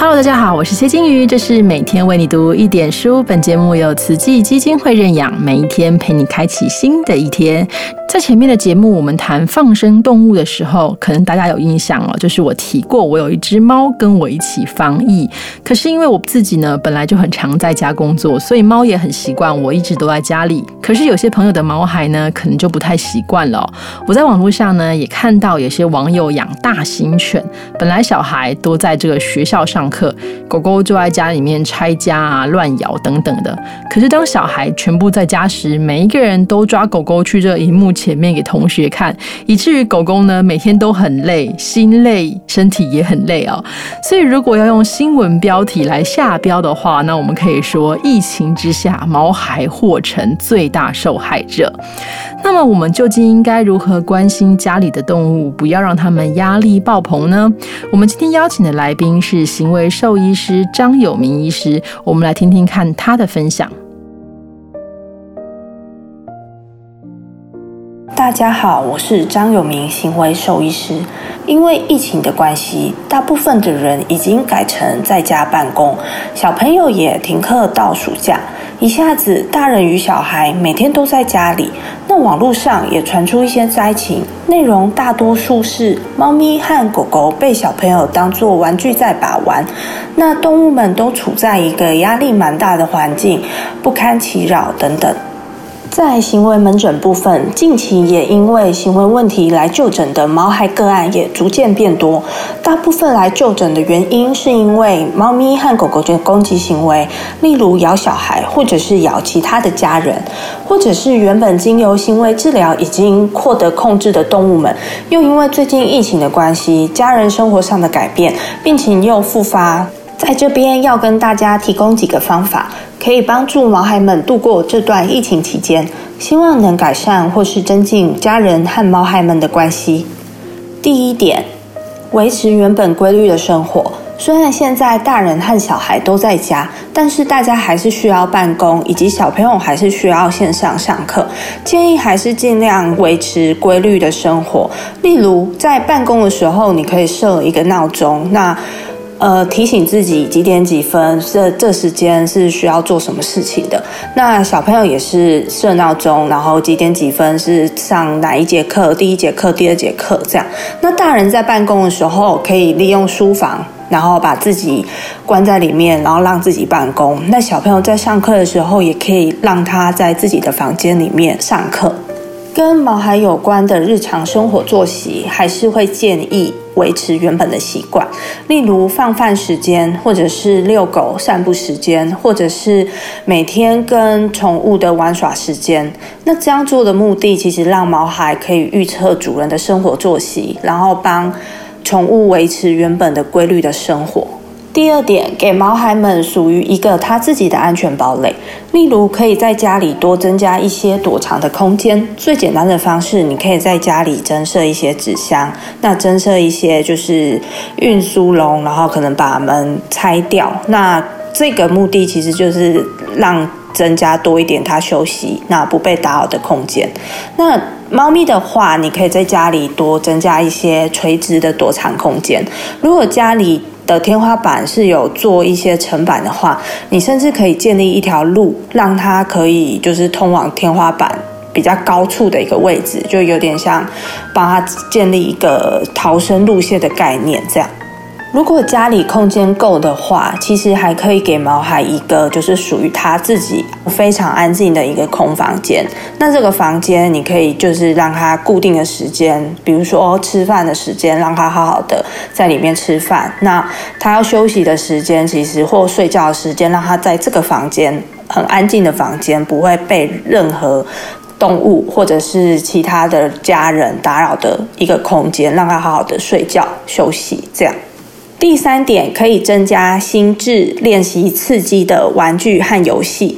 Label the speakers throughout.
Speaker 1: Hello，大家好，我是谢金鱼，这是每天为你读一点书。本节目由慈济基金会认养，每一天陪你开启新的一天。在前面的节目，我们谈放生动物的时候，可能大家有印象哦，就是我提过我有一只猫跟我一起防疫。可是因为我自己呢，本来就很常在家工作，所以猫也很习惯我一直都在家里。可是有些朋友的毛孩呢，可能就不太习惯了。我在网络上呢，也看到有些网友养大型犬，本来小孩都在这个学校上课，狗狗就在家里面拆家啊、乱咬等等的。可是当小孩全部在家时，每一个人都抓狗狗去这荧幕。前面给同学看，以至于狗狗呢每天都很累，心累，身体也很累哦。所以如果要用新闻标题来下标的话，那我们可以说：疫情之下，毛孩或成最大受害者。那么我们究竟应该如何关心家里的动物，不要让他们压力爆棚呢？我们今天邀请的来宾是行为兽医师张有明医师，我们来听听看他的分享。
Speaker 2: 大家好，我是张有明，行为兽医师。因为疫情的关系，大部分的人已经改成在家办公，小朋友也停课到暑假，一下子大人与小孩每天都在家里。那网络上也传出一些灾情，内容大多数是猫咪和狗狗被小朋友当作玩具在把玩，那动物们都处在一个压力蛮大的环境，不堪其扰等等。在行为门诊部分，近期也因为行为问题来就诊的毛孩个案也逐渐变多。大部分来就诊的原因是因为猫咪和狗狗的攻击行为，例如咬小孩，或者是咬其他的家人，或者是原本经由行为治疗已经获得控制的动物们，又因为最近疫情的关系，家人生活上的改变，病情又复发。在这边要跟大家提供几个方法。可以帮助毛孩们度过这段疫情期间，希望能改善或是增进家人和毛孩们的关系。第一点，维持原本规律的生活。虽然现在大人和小孩都在家，但是大家还是需要办公，以及小朋友还是需要线上上课。建议还是尽量维持规律的生活。例如，在办公的时候，你可以设一个闹钟。那呃，提醒自己几点几分，这这时间是需要做什么事情的。那小朋友也是设闹钟，然后几点几分是上哪一节课，第一节课、第二节课这样。那大人在办公的时候，可以利用书房，然后把自己关在里面，然后让自己办公。那小朋友在上课的时候，也可以让他在自己的房间里面上课。跟毛孩有关的日常生活作息，还是会建议维持原本的习惯，例如放饭时间，或者是遛狗散步时间，或者是每天跟宠物的玩耍时间。那这样做的目的，其实让毛孩可以预测主人的生活作息，然后帮宠物维持原本的规律的生活。第二点，给毛孩们属于一个他自己的安全堡垒，例如可以在家里多增加一些躲藏的空间。最简单的方式，你可以在家里增设一些纸箱，那增设一些就是运输笼，然后可能把门拆掉。那这个目的其实就是让增加多一点它休息、那不被打扰的空间。那猫咪的话，你可以在家里多增加一些垂直的躲藏空间。如果家里的天花板是有做一些层板的话，你甚至可以建立一条路，让它可以就是通往天花板比较高处的一个位置，就有点像帮它建立一个逃生路线的概念这样。如果家里空间够的话，其实还可以给毛孩一个就是属于他自己非常安静的一个空房间。那这个房间你可以就是让他固定的时间，比如说吃饭的时间，让他好好的在里面吃饭。那他要休息的时间，其实或睡觉的时间，让他在这个房间很安静的房间，不会被任何动物或者是其他的家人打扰的一个空间，让他好好的睡觉休息，这样。第三点，可以增加心智练习刺激的玩具和游戏，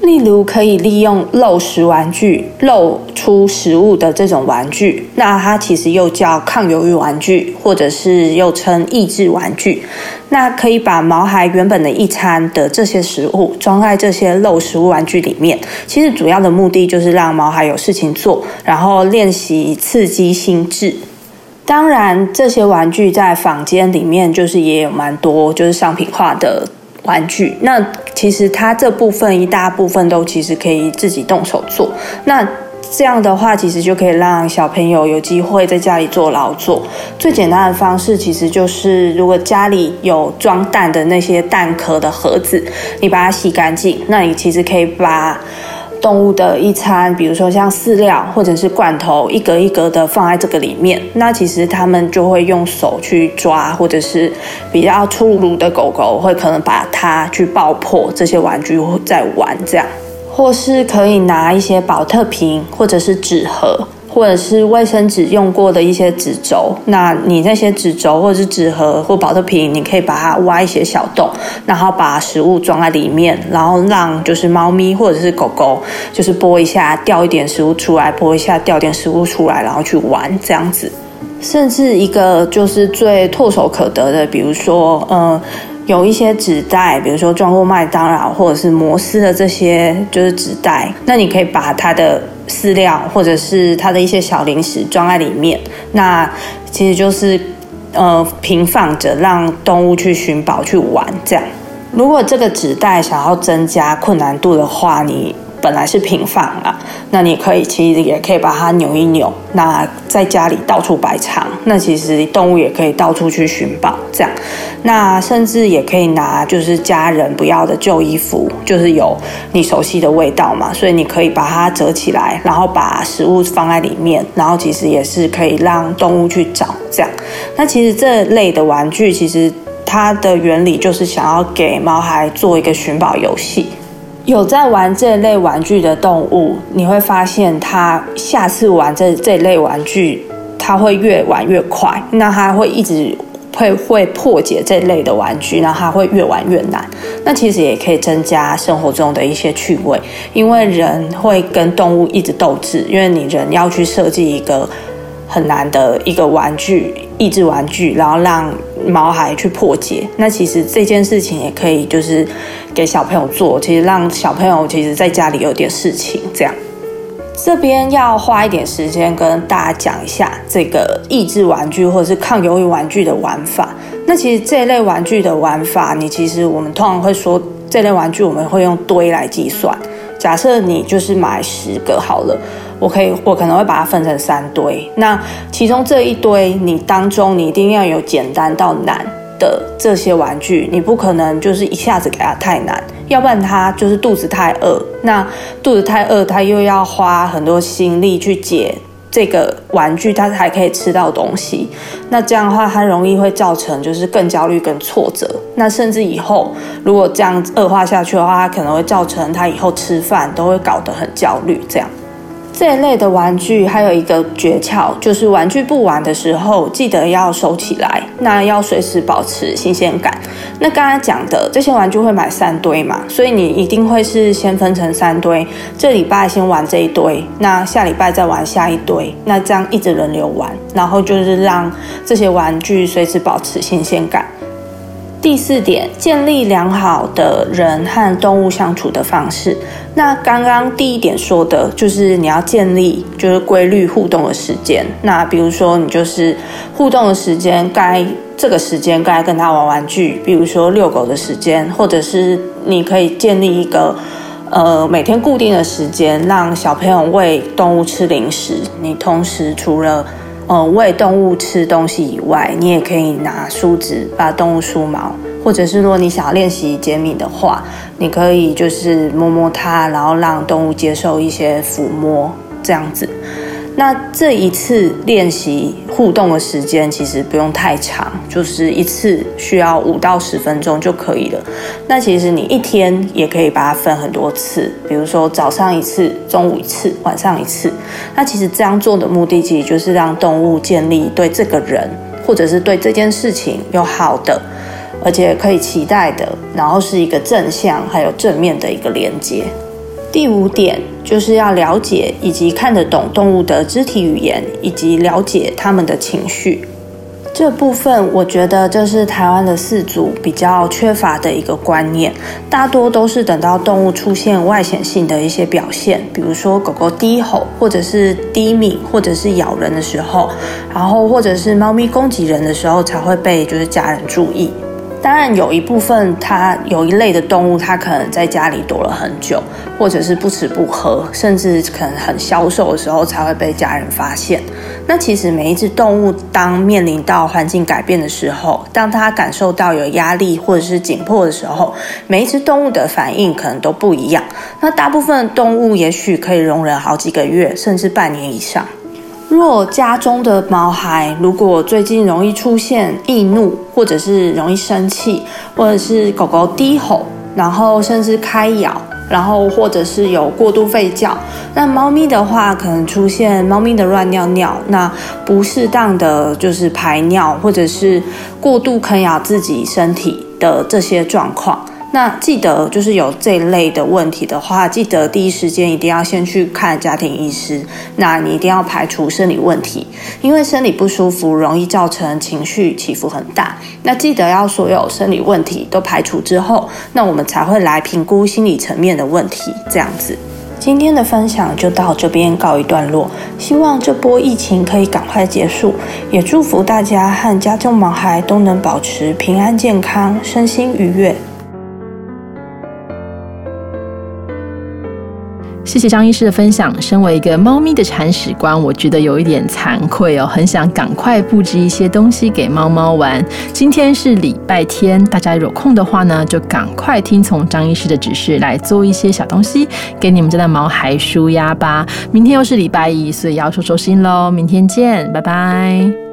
Speaker 2: 例如可以利用漏食玩具、漏出食物的这种玩具，那它其实又叫抗鱿鱼玩具，或者是又称益智玩具。那可以把毛孩原本的一餐的这些食物装在这些漏食物玩具里面，其实主要的目的就是让毛孩有事情做，然后练习刺激心智。当然，这些玩具在房间里面就是也有蛮多就是商品化的玩具。那其实它这部分一大部分都其实可以自己动手做。那这样的话，其实就可以让小朋友有机会在家里做劳作。最简单的方式，其实就是如果家里有装蛋的那些蛋壳的盒子，你把它洗干净，那你其实可以把动物的一餐，比如说像饲料或者是罐头，一格一格的放在这个里面。那其实他们就会用手去抓，或者是比较粗鲁的狗狗会可能把它去爆破这些玩具在玩这样。或是可以拿一些保特瓶，或者是纸盒，或者是卫生纸用过的一些纸轴。那你那些纸轴或者是纸盒或保特瓶，你可以把它挖一些小洞，然后把食物装在里面，然后让就是猫咪或者是狗狗，就是拨一下掉一点食物出来，拨一下掉点食物出来，然后去玩这样子。甚至一个就是最唾手可得的，比如说，嗯。有一些纸袋，比如说装过麦当劳或者是摩斯的这些，就是纸袋。那你可以把它的饲料或者是它的一些小零食装在里面。那其实就是呃平放着，让动物去寻宝去玩这样。如果这个纸袋想要增加困难度的话，你。本来是平放啊，那你可以其实也可以把它扭一扭，那在家里到处摆藏，那其实动物也可以到处去寻宝，这样，那甚至也可以拿就是家人不要的旧衣服，就是有你熟悉的味道嘛，所以你可以把它折起来，然后把食物放在里面，然后其实也是可以让动物去找这样。那其实这类的玩具，其实它的原理就是想要给毛孩做一个寻宝游戏。有在玩这类玩具的动物，你会发现它下次玩这这类玩具，它会越玩越快。那它会一直会会破解这类的玩具，然后它会越玩越难。那其实也可以增加生活中的一些趣味，因为人会跟动物一直斗智，因为你人要去设计一个很难的一个玩具，益智玩具，然后让毛孩去破解。那其实这件事情也可以就是。给小朋友做，其实让小朋友其实在家里有点事情这样。这边要花一点时间跟大家讲一下这个益智玩具或者是抗忧郁玩具的玩法。那其实这类玩具的玩法，你其实我们通常会说这类玩具我们会用堆来计算。假设你就是买十个好了，我可以我可能会把它分成三堆。那其中这一堆你当中你一定要有简单到难。的这些玩具，你不可能就是一下子给他太难，要不然他就是肚子太饿。那肚子太饿，他又要花很多心力去解这个玩具，他才可以吃到东西。那这样的话，他容易会造成就是更焦虑、更挫折。那甚至以后如果这样恶化下去的话，他可能会造成他以后吃饭都会搞得很焦虑，这样。这一类的玩具还有一个诀窍，就是玩具不玩的时候，记得要收起来，那要随时保持新鲜感。那刚刚讲的这些玩具会买三堆嘛，所以你一定会是先分成三堆，这礼拜先玩这一堆，那下礼拜再玩下一堆，那这样一直轮流玩，然后就是让这些玩具随时保持新鲜感。第四点，建立良好的人和动物相处的方式。那刚刚第一点说的就是你要建立就是规律互动的时间。那比如说你就是互动的时间，该这个时间该跟他玩玩具，比如说遛狗的时间，或者是你可以建立一个呃每天固定的时间，让小朋友喂动物吃零食。你同时除了呃，喂动物吃东西以外，你也可以拿梳子把动物梳毛，或者是如果你想要练习解敏的话，你可以就是摸摸它，然后让动物接受一些抚摸，这样子。那这一次练习互动的时间其实不用太长，就是一次需要五到十分钟就可以了。那其实你一天也可以把它分很多次，比如说早上一次、中午一次、晚上一次。那其实这样做的目的，其实就是让动物建立对这个人或者是对这件事情有好的，而且可以期待的，然后是一个正向还有正面的一个连接。第五点就是要了解以及看得懂动物的肢体语言，以及了解他们的情绪。这部分我觉得这是台湾的饲主比较缺乏的一个观念，大多都是等到动物出现外显性的一些表现，比如说狗狗低吼，或者是低鸣，或者是咬人的时候，然后或者是猫咪攻击人的时候，才会被就是家人注意。当然，有一部分它有一类的动物，它可能在家里躲了很久，或者是不吃不喝，甚至可能很消瘦的时候才会被家人发现。那其实每一只动物当面临到环境改变的时候，当它感受到有压力或者是紧迫的时候，每一只动物的反应可能都不一样。那大部分动物也许可以容忍好几个月，甚至半年以上。若家中的毛孩如果最近容易出现易怒，或者是容易生气，或者是狗狗低吼，然后甚至开咬，然后或者是有过度吠叫，那猫咪的话可能出现猫咪的乱尿尿，那不适当的就是排尿，或者是过度啃咬自己身体的这些状况。那记得就是有这一类的问题的话，记得第一时间一定要先去看家庭医师。那你一定要排除生理问题，因为生理不舒服容易造成情绪起伏很大。那记得要所有生理问题都排除之后，那我们才会来评估心理层面的问题。这样子，今天的分享就到这边告一段落。希望这波疫情可以赶快结束，也祝福大家和家中毛孩都能保持平安健康，身心愉悦。
Speaker 1: 谢谢张医师的分享。身为一个猫咪的铲屎官，我觉得有一点惭愧哦，很想赶快布置一些东西给猫猫玩。今天是礼拜天，大家有空的话呢，就赶快听从张医师的指示来做一些小东西给你们家的毛孩舒压吧。明天又是礼拜一，所以要收收心喽。明天见，拜拜。